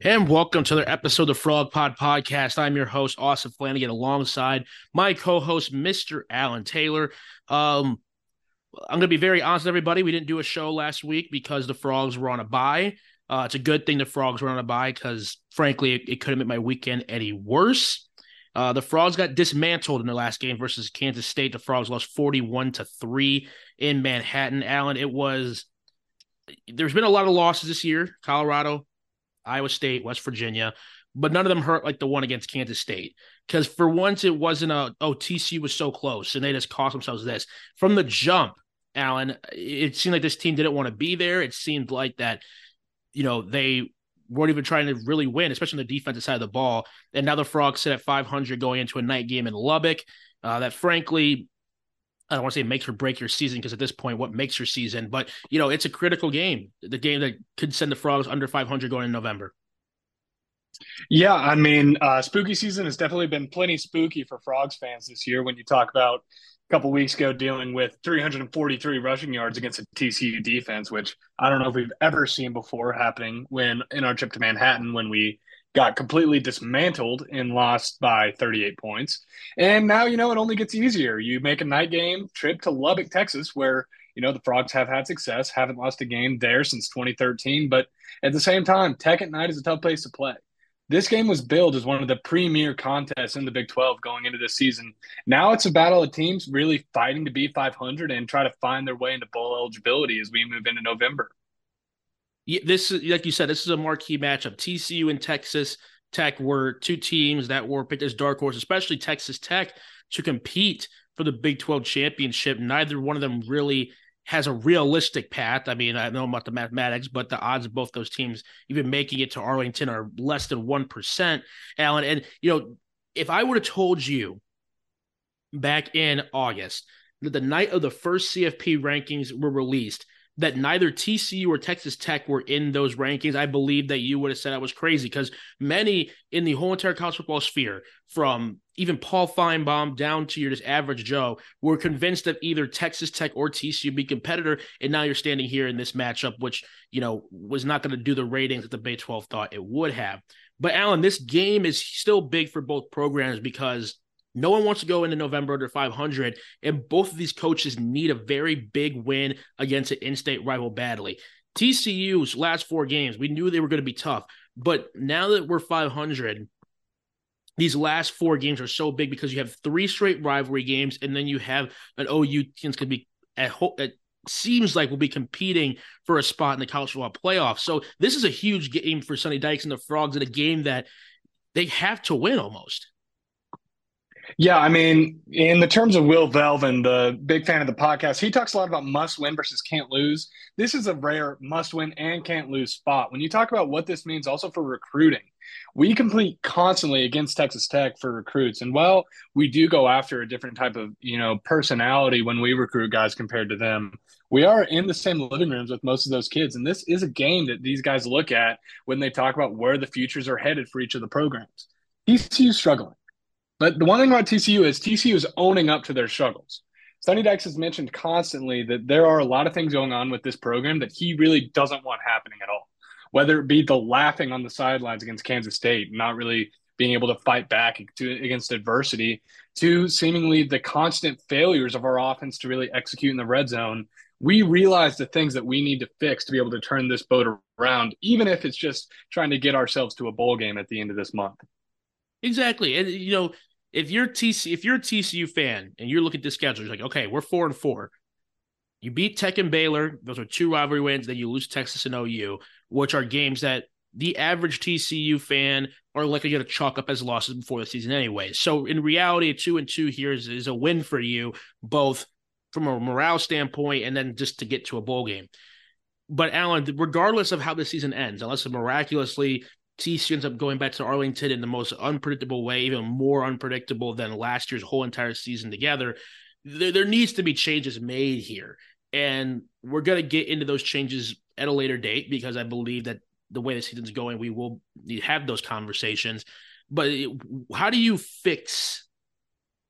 And welcome to another episode of Frog Pod Podcast. I'm your host, Austin Flanagan, alongside my co-host, Mr. Alan Taylor. Um, I'm going to be very honest with everybody. We didn't do a show last week because the Frogs were on a bye. Uh, it's a good thing the Frogs were on a bye because, frankly, it, it couldn't make my weekend any worse. Uh, the Frogs got dismantled in the last game versus Kansas State. The Frogs lost 41 to 3 in Manhattan. Alan, it was there's been a lot of losses this year. Colorado, Iowa State, West Virginia, but none of them hurt like the one against Kansas State. Because for once, it wasn't a oh TCU was so close and they just cost themselves this from the jump. Alan, it seemed like this team didn't want to be there. It seemed like that, you know, they weren't even trying to really win, especially on the defensive side of the ball. And now the Frogs sit at 500 going into a night game in Lubbock. Uh, that frankly, I don't want to say makes or break your season because at this point, what makes your season? But you know, it's a critical game. The game that could send the Frogs under 500 going in November. Yeah, I mean, uh, spooky season has definitely been plenty spooky for Frogs fans this year. When you talk about a couple weeks ago dealing with 343 rushing yards against a TCU defense, which I don't know if we've ever seen before happening when in our trip to Manhattan when we got completely dismantled and lost by 38 points. And now, you know, it only gets easier. You make a night game trip to Lubbock, Texas, where, you know, the Frogs have had success, haven't lost a game there since 2013. But at the same time, Tech at night is a tough place to play. This game was billed as one of the premier contests in the Big 12 going into this season. Now it's a battle of teams really fighting to be 500 and try to find their way into bowl eligibility as we move into November this is like you said, this is a marquee matchup. TCU and Texas Tech were two teams that were picked as dark horse, especially Texas Tech, to compete for the Big 12 championship. Neither one of them really has a realistic path. I mean, I know about the mathematics, but the odds of both those teams even making it to Arlington are less than 1%, Alan. And, you know, if I would have told you back in August that the night of the first CFP rankings were released, that neither TCU or Texas Tech were in those rankings, I believe that you would have said I was crazy because many in the whole entire college football sphere, from even Paul Finebaum down to your just average Joe, were convinced that either Texas Tech or TCU be competitor. And now you're standing here in this matchup, which, you know, was not going to do the ratings that the Big 12 thought it would have. But Alan, this game is still big for both programs because no one wants to go into November under 500, and both of these coaches need a very big win against an in-state rival badly. TCU's last four games, we knew they were going to be tough, but now that we're 500, these last four games are so big because you have three straight rivalry games, and then you have an OU team that's going to be at home. seems like we'll be competing for a spot in the college football playoff. So this is a huge game for Sonny Dykes and the Frogs, in a game that they have to win almost. Yeah, I mean, in the terms of Will Velvin, the big fan of the podcast, he talks a lot about must win versus can't lose. This is a rare must win and can't lose spot. When you talk about what this means also for recruiting, we compete constantly against Texas Tech for recruits. And while we do go after a different type of, you know, personality when we recruit guys compared to them, we are in the same living rooms with most of those kids. And this is a game that these guys look at when they talk about where the futures are headed for each of the programs. TCU struggling. But the one thing about TCU is TCU is owning up to their struggles. Sonny Dykes has mentioned constantly that there are a lot of things going on with this program that he really doesn't want happening at all. Whether it be the laughing on the sidelines against Kansas State, not really being able to fight back to, against adversity, to seemingly the constant failures of our offense to really execute in the red zone. We realize the things that we need to fix to be able to turn this boat around, even if it's just trying to get ourselves to a bowl game at the end of this month. Exactly. And, you know, if you're TC, if you're a TCU fan and you're looking at the schedule, you're like, okay, we're four and four. You beat Tech and Baylor; those are two rivalry wins. Then you lose Texas and OU, which are games that the average TCU fan are likely going to chalk up as losses before the season anyway. So in reality, a two and two here is, is a win for you, both from a morale standpoint and then just to get to a bowl game. But Alan, regardless of how the season ends, unless it miraculously TC ends up going back to Arlington in the most unpredictable way, even more unpredictable than last year's whole entire season together. There, there needs to be changes made here. And we're going to get into those changes at a later date because I believe that the way the season's going, we will have those conversations. But how do you fix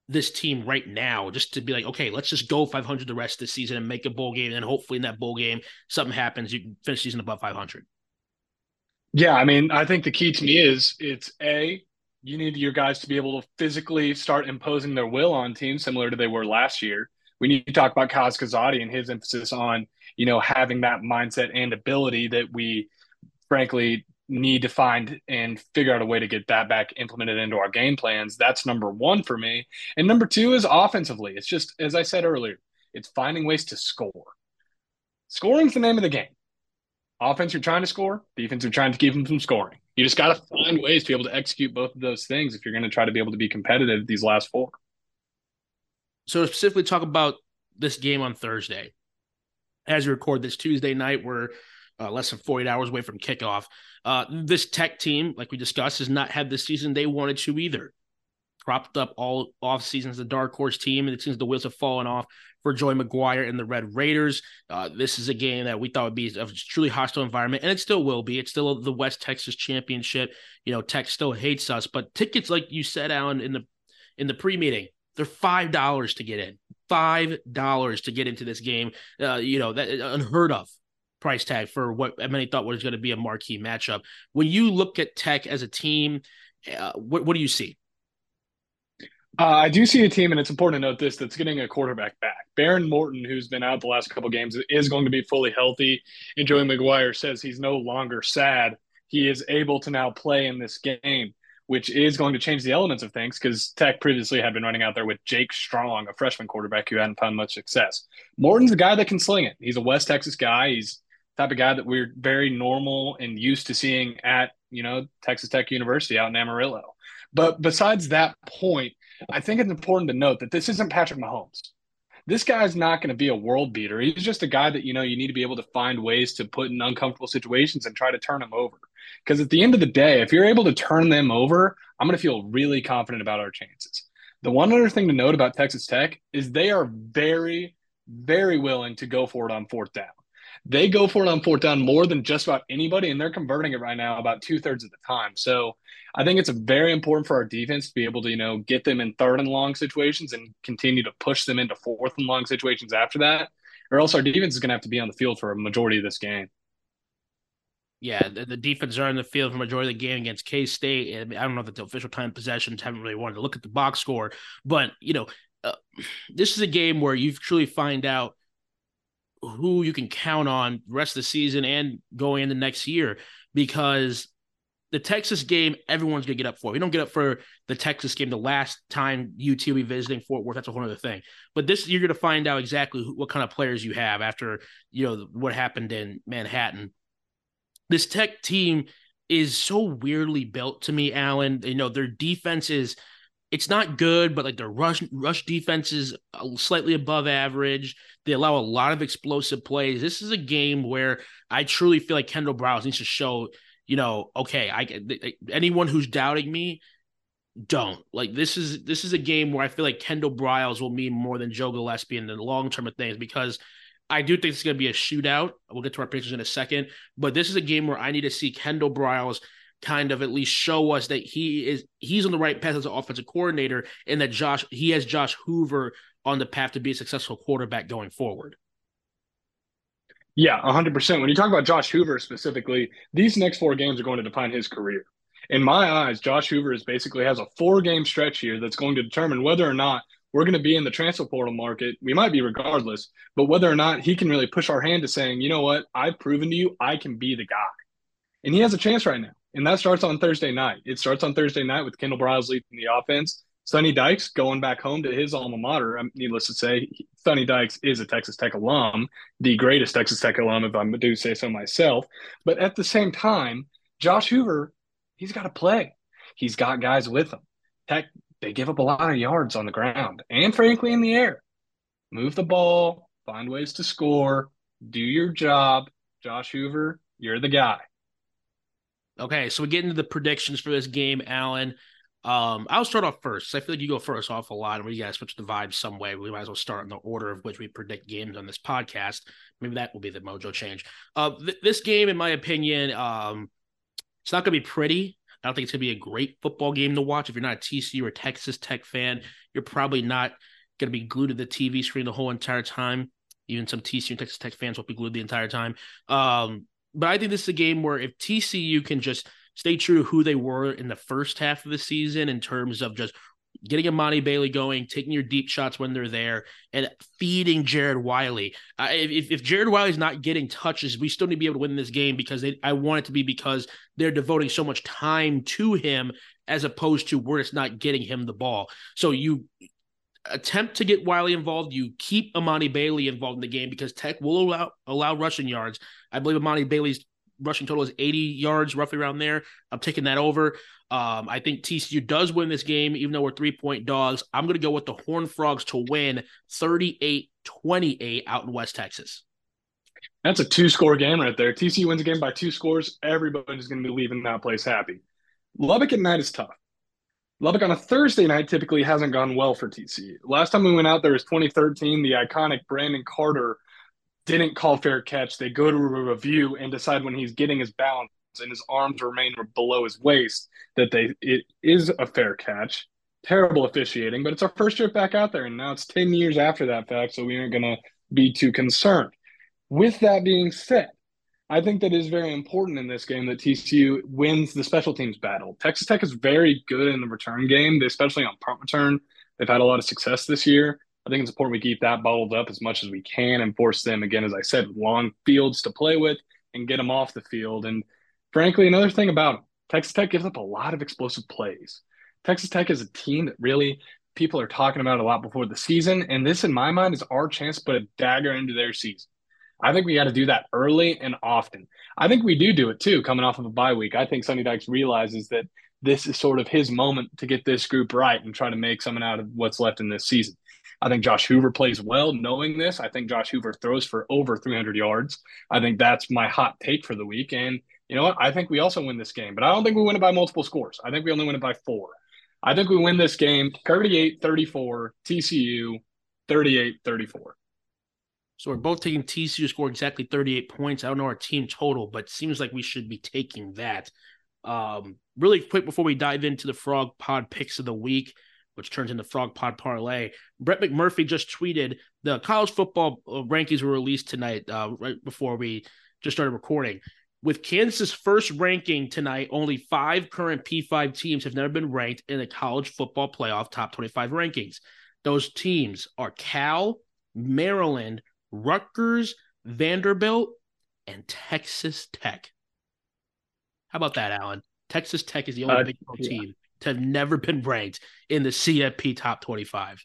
this team right now just to be like, okay, let's just go 500 the rest of the season and make a bowl game. And hopefully in that bowl game, something happens. You can finish season above 500. Yeah, I mean, I think the key to me is it's a you need your guys to be able to physically start imposing their will on teams, similar to they were last year. We need to talk about Kaz Kazadi and his emphasis on you know having that mindset and ability that we frankly need to find and figure out a way to get that back implemented into our game plans. That's number one for me. And number two is offensively. It's just as I said earlier, it's finding ways to score. Scoring's the name of the game. Offense, you're trying to score. Defense, you're trying to keep them from scoring. You just got to find ways to be able to execute both of those things if you're going to try to be able to be competitive these last four. So, specifically, talk about this game on Thursday. As we record this Tuesday night, we're uh, less than 48 hours away from kickoff. Uh, this tech team, like we discussed, has not had the season they wanted to either. Propped up all off seasons, the dark horse team, and it seems the wheels have fallen off for Joey McGuire and the Red Raiders. Uh, this is a game that we thought would be a truly hostile environment, and it still will be. It's still the West Texas Championship. You know, Tech still hates us, but tickets, like you said, Alan, in the in the pre meeting, they're five dollars to get in. Five dollars to get into this game. Uh, you know that unheard of price tag for what many thought was going to be a marquee matchup. When you look at Tech as a team, uh, what what do you see? Uh, I do see a team, and it's important to note this: that's getting a quarterback back. Behren Morton, who's been out the last couple games, is going to be fully healthy. And Joey McGuire says he's no longer sad. He is able to now play in this game, which is going to change the elements of things because Tech previously had been running out there with Jake Strong, a freshman quarterback who hadn't found much success. Morton's a guy that can sling it. He's a West Texas guy. He's type of guy that we're very normal and used to seeing at you know Texas Tech University out in Amarillo. But besides that point, I think it's important to note that this isn't Patrick Mahomes. This guy's not going to be a world beater. He's just a guy that you know you need to be able to find ways to put in uncomfortable situations and try to turn him over. Because at the end of the day, if you're able to turn them over, I'm going to feel really confident about our chances. The one other thing to note about Texas Tech is they are very, very willing to go for it on fourth down. They go for it on fourth down more than just about anybody, and they're converting it right now about two thirds of the time. So I think it's very important for our defense to be able to, you know, get them in third and long situations and continue to push them into fourth and long situations after that, or else our defense is going to have to be on the field for a majority of this game. Yeah, the, the defense are in the field for a majority of the game against K State. I, mean, I don't know that the official time possessions haven't really wanted to look at the box score, but you know, uh, this is a game where you truly find out who you can count on rest of the season and going into next year because the Texas game, everyone's gonna get up for. We don't get up for the Texas game the last time UT will be visiting Fort Worth. That's a whole other thing. But this, you're gonna find out exactly who, what kind of players you have after you know what happened in Manhattan. This Tech team is so weirdly built to me, Alan. You know their defense is it's not good, but like the rush rush defense is uh, slightly above average. They allow a lot of explosive plays. This is a game where I truly feel like Kendall Briles needs to show, you know, okay, I anyone who's doubting me, don't like this is this is a game where I feel like Kendall Briles will mean more than Joe Gillespie in the long term of things because I do think it's going to be a shootout. We'll get to our pictures in a second, but this is a game where I need to see Kendall Briles kind of at least show us that he is he's on the right path as an offensive coordinator and that Josh he has Josh Hoover on the path to be a successful quarterback going forward. Yeah, 100%. When you talk about Josh Hoover specifically, these next four games are going to define his career. In my eyes, Josh Hoover is basically has a four game stretch here that's going to determine whether or not we're going to be in the transfer portal market. We might be regardless, but whether or not he can really push our hand to saying, you know what, I've proven to you I can be the guy. And he has a chance right now. And that starts on Thursday night. It starts on Thursday night with Kendall Briles leading the offense. Sonny Dykes going back home to his alma mater. I'm, needless to say, Sonny Dykes is a Texas Tech alum, the greatest Texas Tech alum, if I do say so myself. But at the same time, Josh Hoover, he's got to play. He's got guys with him. Tech, they give up a lot of yards on the ground and, frankly, in the air. Move the ball, find ways to score, do your job. Josh Hoover, you're the guy. Okay, so we get into the predictions for this game, Alan. Um, I'll start off first. I feel like you go first off a lot, and we gotta switch the vibe some way. We might as well start in the order of which we predict games on this podcast. Maybe that will be the mojo change. Uh, th- this game, in my opinion, um, it's not gonna be pretty. I don't think it's gonna be a great football game to watch. If you're not a TCU or Texas Tech fan, you're probably not gonna be glued to the TV screen the whole entire time. Even some TCU and Texas Tech fans will be glued the entire time. Um, but I think this is a game where if TCU can just stay true to who they were in the first half of the season in terms of just getting Emani Bailey going, taking your deep shots when they're there, and feeding Jared Wiley. Uh, if, if Jared Wiley's not getting touches, we still need to be able to win this game because they, I want it to be because they're devoting so much time to him as opposed to we're just not getting him the ball. So you attempt to get Wiley involved. You keep Emani Bailey involved in the game because Tech will allow allow rushing yards. I believe Emani Bailey's rushing total is 80 yards, roughly around there. I'm taking that over. Um, I think TCU does win this game, even though we're three point dogs. I'm going to go with the Horn Frogs to win 38 28 out in West Texas. That's a two score game right there. TCU wins a game by two scores. Everybody's going to be leaving that place happy. Lubbock at night is tough. Lubbock on a Thursday night typically hasn't gone well for TCU. Last time we went out there was 2013. The iconic Brandon Carter didn't call fair catch. They go to a review and decide when he's getting his balance and his arms remain below his waist that they it is a fair catch. Terrible officiating, but it's our first trip back out there, and now it's 10 years after that fact, so we aren't going to be too concerned. With that being said, I think that is very important in this game that TCU wins the special teams battle. Texas Tech is very good in the return game, especially on punt return. They've had a lot of success this year. I think it's important we keep that bottled up as much as we can and force them, again, as I said, long fields to play with and get them off the field. And frankly, another thing about Texas Tech gives up a lot of explosive plays. Texas Tech is a team that really people are talking about a lot before the season. And this, in my mind, is our chance to put a dagger into their season. I think we got to do that early and often. I think we do do it too, coming off of a bye week. I think Sonny Dykes realizes that this is sort of his moment to get this group right and try to make something out of what's left in this season. I think Josh Hoover plays well knowing this. I think Josh Hoover throws for over 300 yards. I think that's my hot take for the week. And you know what? I think we also win this game, but I don't think we win it by multiple scores. I think we only win it by four. I think we win this game 38 34, TCU 38 34. So we're both taking TCU to score exactly 38 points. I don't know our team total, but seems like we should be taking that. Um, really quick before we dive into the Frog Pod picks of the week, which turns into Frog Pod Parlay, Brett McMurphy just tweeted the college football uh, rankings were released tonight, uh, right before we just started recording. With Kansas' first ranking tonight, only five current P5 teams have never been ranked in the college football playoff top 25 rankings. Those teams are Cal, Maryland, Rutgers, Vanderbilt, and Texas Tech. How about that, Alan? Texas Tech is the only uh, Big 12 yeah. team to have never been ranked in the CFP top 25.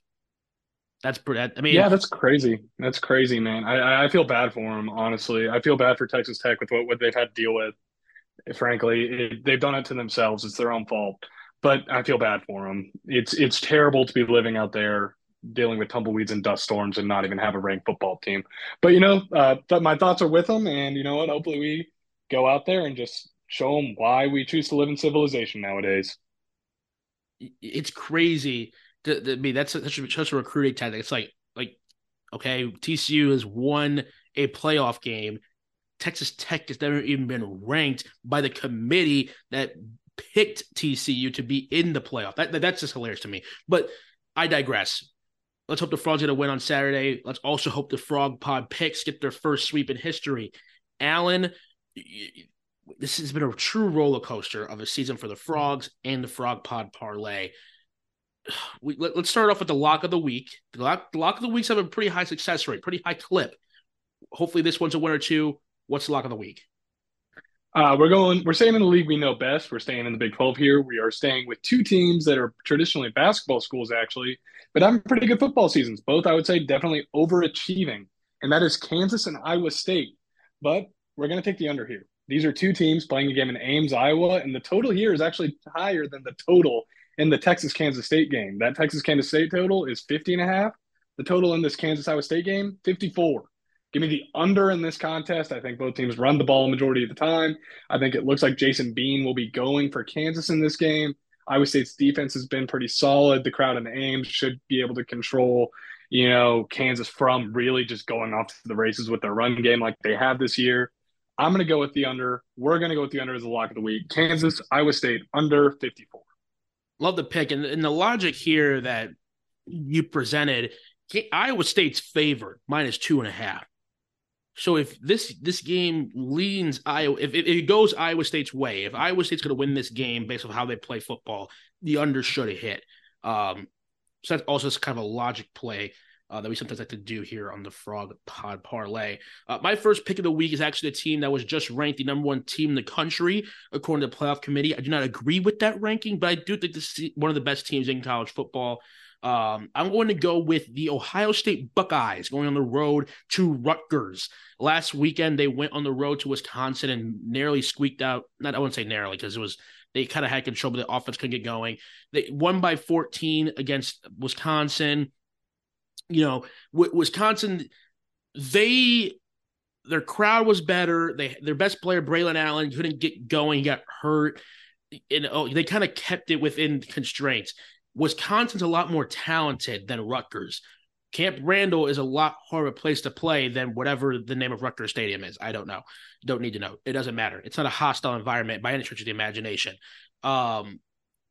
That's pretty. I mean, yeah, that's crazy. That's crazy, man. I I feel bad for them, honestly. I feel bad for Texas Tech with what, what they've had to deal with. Frankly, it, they've done it to themselves. It's their own fault. But I feel bad for them. It's it's terrible to be living out there dealing with tumbleweeds and dust storms and not even have a ranked football team. But you know, uh, th- my thoughts are with them, and you know what? Hopefully, we go out there and just show them why we choose to live in civilization nowadays. It's crazy. To, to me, that's such a, a recruiting tactic. It's like like okay, TCU has won a playoff game. Texas Tech has never even been ranked by the committee that picked TCU to be in the playoff. That, that that's just hilarious to me. But I digress. Let's hope the Frogs get a win on Saturday. Let's also hope the Frog Pod picks get their first sweep in history. Allen, this has been a true roller coaster of a season for the Frogs and the Frog Pod parlay. We, let, us start off with the lock of the week. The lock, the lock of the weeks have a pretty high success rate, pretty high clip. Hopefully, this one's a winner too. What's the lock of the week? Uh, we're going. We're staying in the league we know best. We're staying in the Big Twelve here. We are staying with two teams that are traditionally basketball schools, actually, but having pretty good football seasons. Both, I would say, definitely overachieving, and that is Kansas and Iowa State. But we're going to take the under here. These are two teams playing a game in Ames, Iowa, and the total here is actually higher than the total in the Texas Kansas State game. That Texas Kansas State total is 50 and a half. The total in this Kansas Iowa State game, 54. Give me the under in this contest. I think both teams run the ball a majority of the time. I think it looks like Jason Bean will be going for Kansas in this game. Iowa State's defense has been pretty solid. The crowd in Ames should be able to control, you know, Kansas from really just going off to the races with their run game like they have this year. I'm going to go with the under. We're going to go with the under as a lock of the week. Kansas, Iowa State, under 54. Love the pick. And, and the logic here that you presented, Iowa State's favored minus two and a half. So if this this game leans Iowa, if, if it goes Iowa State's way, if Iowa State's going to win this game based on how they play football, the under should have hit. Um, so that's also kind of a logic play uh, that we sometimes like to do here on the Frog Pod Parlay. Uh, my first pick of the week is actually the team that was just ranked the number one team in the country according to the playoff committee. I do not agree with that ranking, but I do think this is one of the best teams in college football. Um, I'm going to go with the Ohio State Buckeyes going on the road to Rutgers. Last weekend, they went on the road to Wisconsin and narrowly squeaked out. Not, I wouldn't say narrowly because it was they kind of had control, but the offense couldn't get going. They won by 14 against Wisconsin. You know, Wisconsin, they their crowd was better. They their best player Braylon Allen couldn't get going. Got hurt. And oh, they kind of kept it within constraints. Wisconsin's a lot more talented than Rutgers. Camp Randall is a lot harder place to play than whatever the name of Rutgers Stadium is. I don't know. Don't need to know. It doesn't matter. It's not a hostile environment by any stretch of the imagination. Um,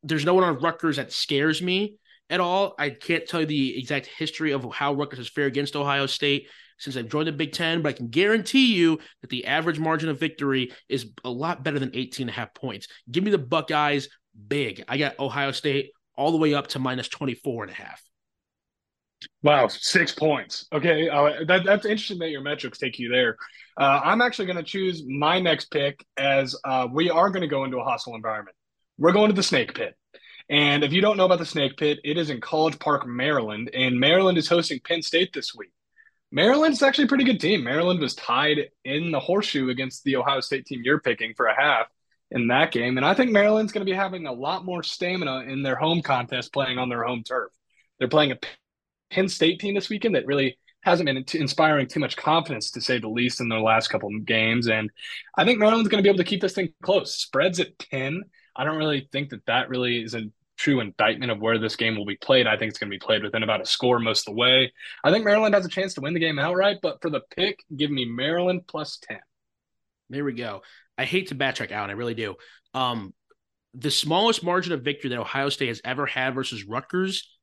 there's no one on Rutgers that scares me at all. I can't tell you the exact history of how Rutgers has fared against Ohio State since I've joined the Big Ten, but I can guarantee you that the average margin of victory is a lot better than 18 and a half points. Give me the Buckeyes big. I got Ohio State all the way up to minus 24 and a half. Wow, six points. Okay, uh, that, that's interesting that your metrics take you there. Uh, I'm actually going to choose my next pick as uh, we are going to go into a hostile environment. We're going to the Snake Pit. And if you don't know about the Snake Pit, it is in College Park, Maryland, and Maryland is hosting Penn State this week. Maryland's actually a pretty good team. Maryland was tied in the horseshoe against the Ohio State team you're picking for a half in that game. And I think Maryland's going to be having a lot more stamina in their home contest playing on their home turf. They're playing a Penn State team this weekend that really hasn't been inspiring too much confidence, to say the least, in their last couple of games. And I think Maryland's going to be able to keep this thing close. Spreads at 10. I don't really think that that really is a true indictment of where this game will be played. I think it's going to be played within about a score most of the way. I think Maryland has a chance to win the game outright, but for the pick, give me Maryland plus 10. There we go. I hate to backtrack out, I really do. Um, the smallest margin of victory that Ohio State has ever had versus Rutgers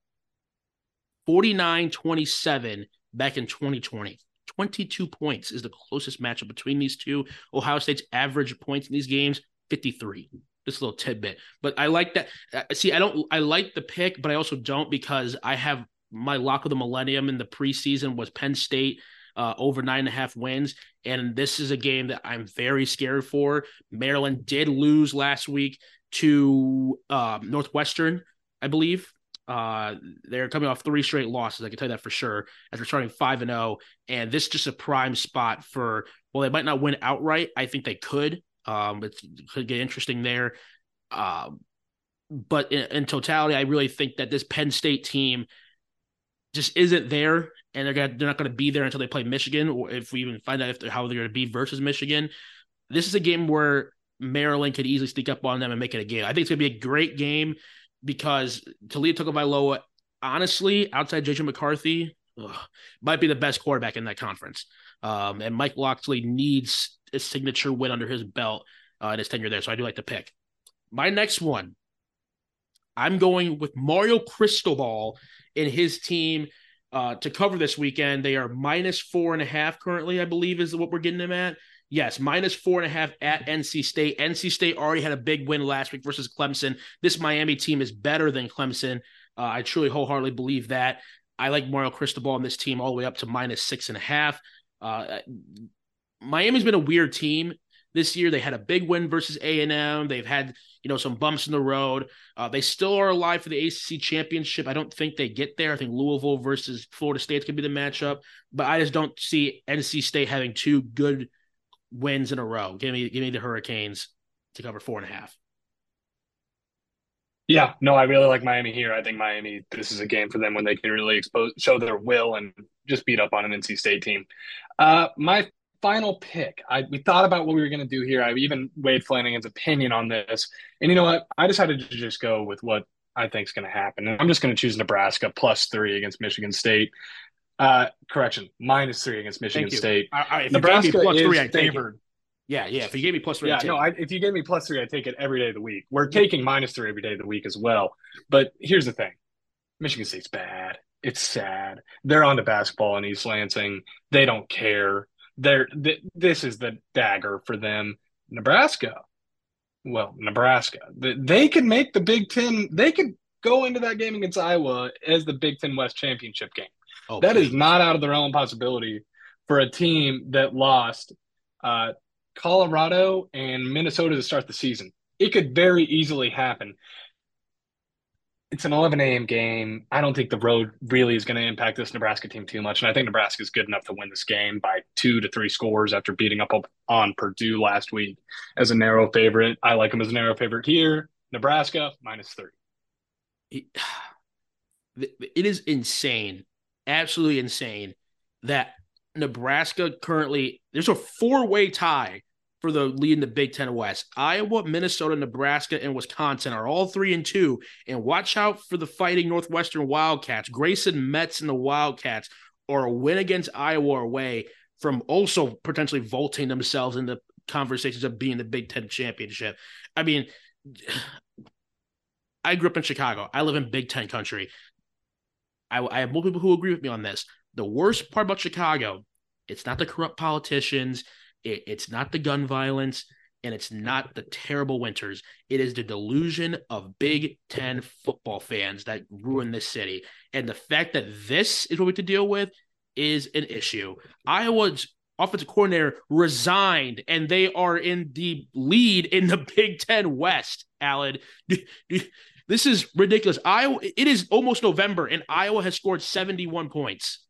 49 27 back in 2020. 22 points is the closest matchup between these two. Ohio State's average points in these games 53. Just a little tidbit, but I like that. Uh, see, I don't. I like the pick, but I also don't because I have my lock of the millennium in the preseason was Penn State uh, over nine and a half wins. And this is a game that I'm very scared for. Maryland did lose last week to uh, Northwestern, I believe. Uh, they're coming off three straight losses. I can tell you that for sure. As we're starting five and zero, oh, and this is just a prime spot for. Well, they might not win outright. I think they could. Um, it could get interesting there. Uh, but in, in totality, I really think that this Penn State team just isn't there, and they're gonna, they're not going to be there until they play Michigan, or if we even find out if they're, how they're going to be versus Michigan. This is a game where Maryland could easily sneak up on them and make it a game. I think it's going to be a great game because Taulia Tagovailoa, honestly, outside JJ McCarthy, ugh, might be the best quarterback in that conference. Um, and Mike Locksley needs a signature win under his belt uh, in his tenure there. So I do like to pick. My next one, I'm going with Mario Cristobal in his team uh, to cover this weekend. They are minus four and a half currently, I believe, is what we're getting them at. Yes, minus four and a half at NC State. NC State already had a big win last week versus Clemson. This Miami team is better than Clemson. Uh, I truly wholeheartedly believe that. I like Mario Cristobal on this team all the way up to minus six and a half. Uh, Miami's been a weird team this year. They had a big win versus A and M. They've had you know some bumps in the road. Uh, they still are alive for the ACC championship. I don't think they get there. I think Louisville versus Florida State could be the matchup, but I just don't see NC State having two good wins in a row. Give me give me the Hurricanes to cover four and a half. Yeah, no, I really like Miami here. I think Miami, this is a game for them when they can really expose, show their will, and just beat up on an NC State team. Uh, my final pick. I we thought about what we were going to do here. I even weighed Flanagan's opinion on this, and you know what? I decided to just go with what I think is going to happen. And I'm just going to choose Nebraska plus three against Michigan State. Uh, correction, minus three against Michigan State. I, I, Nebraska plus three, I favored. Yeah, yeah. If you gave me plus three, yeah, no. I, if you gave me plus three, I take it every day of the week. We're taking minus three every day of the week as well. But here's the thing: Michigan State's bad. It's sad. They're on to basketball in East Lansing. They don't care they're th- this is the dagger for them. Nebraska, well, Nebraska, they could make the Big Ten. They could go into that game against Iowa as the Big Ten West championship game. Oh, that please. is not out of the realm of possibility for a team that lost uh, Colorado and Minnesota to start the season. It could very easily happen it's an 11 a.m. game. I don't think the road really is going to impact this Nebraska team too much. And I think Nebraska is good enough to win this game by two to three scores after beating up on Purdue last week as a narrow favorite. I like them as a narrow favorite here. Nebraska minus three. It, is insane, absolutely insane that Nebraska currently, there's a four way tie for the lead in the Big Ten West. Iowa, Minnesota, Nebraska, and Wisconsin are all three and two. And watch out for the fighting Northwestern Wildcats. Grayson Metz and the Wildcats or a win against Iowa away from also potentially vaulting themselves in the conversations of being the Big Ten championship. I mean, I grew up in Chicago. I live in Big Ten country. I, I have more people who agree with me on this. The worst part about Chicago, it's not the corrupt politicians it, it's not the gun violence and it's not the terrible winters. It is the delusion of Big Ten football fans that ruin this city. And the fact that this is what we have to deal with is an issue. Iowa's offensive coordinator resigned and they are in the lead in the Big Ten West, Alan. This is ridiculous. Iowa, it is almost November and Iowa has scored 71 points.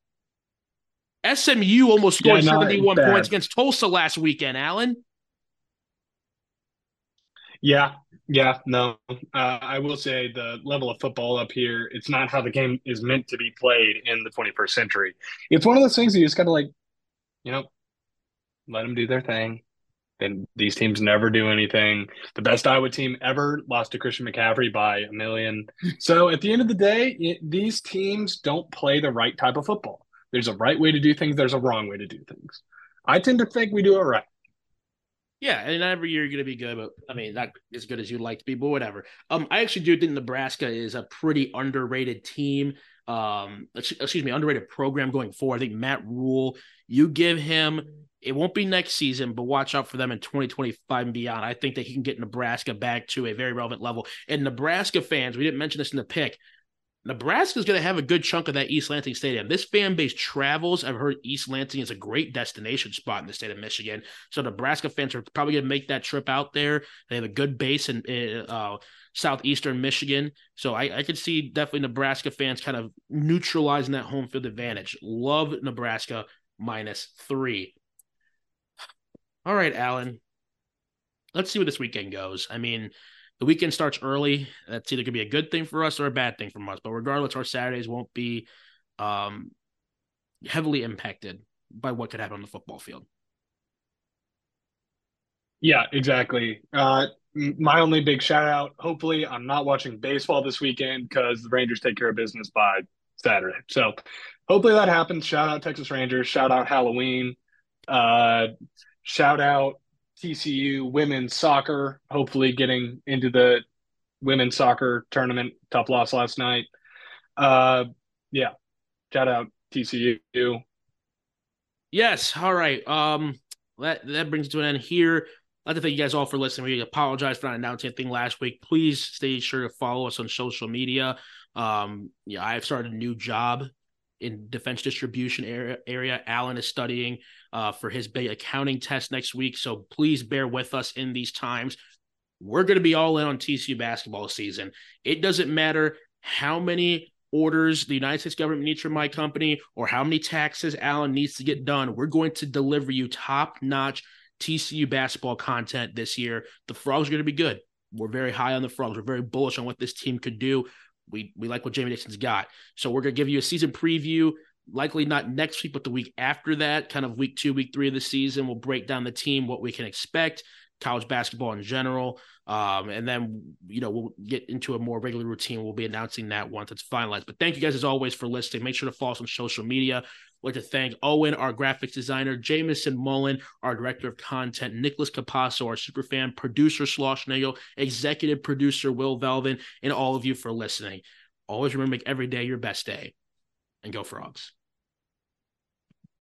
SMU almost scored yeah, 71 points against Tulsa last weekend, Alan. Yeah, yeah, no. Uh, I will say the level of football up here, it's not how the game is meant to be played in the 21st century. It's one of those things that you just got to like, you know, let them do their thing. And these teams never do anything. The best Iowa team ever lost to Christian McCaffrey by a million. So at the end of the day, it, these teams don't play the right type of football. There's a right way to do things. There's a wrong way to do things. I tend to think we do it right. Yeah, and every year you're going to be good, but I mean, not as good as you'd like to be, but whatever. Um, I actually do think Nebraska is a pretty underrated team. Um, excuse me, underrated program going forward. I think Matt Rhule, you give him, it won't be next season, but watch out for them in 2025 and beyond. I think that he can get Nebraska back to a very relevant level. And Nebraska fans, we didn't mention this in the pick. Nebraska is going to have a good chunk of that East Lansing Stadium. This fan base travels. I've heard East Lansing is a great destination spot in the state of Michigan. So Nebraska fans are probably going to make that trip out there. They have a good base in, in uh, southeastern Michigan. So I, I could see definitely Nebraska fans kind of neutralizing that home field advantage. Love Nebraska minus three. All right, Alan. Let's see where this weekend goes. I mean, the weekend starts early. That's either going to be a good thing for us or a bad thing for us. But regardless, our Saturdays won't be um, heavily impacted by what could happen on the football field. Yeah, exactly. Uh, my only big shout out. Hopefully, I'm not watching baseball this weekend because the Rangers take care of business by Saturday. So, hopefully that happens. Shout out Texas Rangers. Shout out Halloween. Uh, shout out TCU women's soccer, hopefully getting into the women's soccer tournament. Tough loss last night. Uh, yeah, shout out TCU. Yes. All right. Um, that that brings it to an end here. I'd like to thank you guys all for listening. We apologize for not announcing anything last week. Please stay sure to follow us on social media. Um, yeah, I've started a new job in defense distribution area. area. Alan is studying uh, for his big accounting test next week, so please bear with us in these times. We're going to be all in on TCU basketball season. It doesn't matter how many orders the United States government needs from my company or how many taxes Alan needs to get done. We're going to deliver you top notch TCU basketball content this year. The frogs are going to be good. We're very high on the frogs. We're very bullish on what this team could do we we like what Jamie Dixon's got. So we're gonna give you a season preview. Likely not next week, but the week after that, kind of week two, week three of the season. We'll break down the team, what we can expect, college basketball in general, um, and then you know we'll get into a more regular routine. We'll be announcing that once it's finalized. But thank you guys as always for listening. Make sure to follow us on social media. Like to thank Owen, our graphics designer, Jamison Mullen, our director of content, Nicholas Capasso, our super fan, producer Slosh Nagel, executive producer Will Velvin, and all of you for listening. Always remember to make every day your best day and go frogs.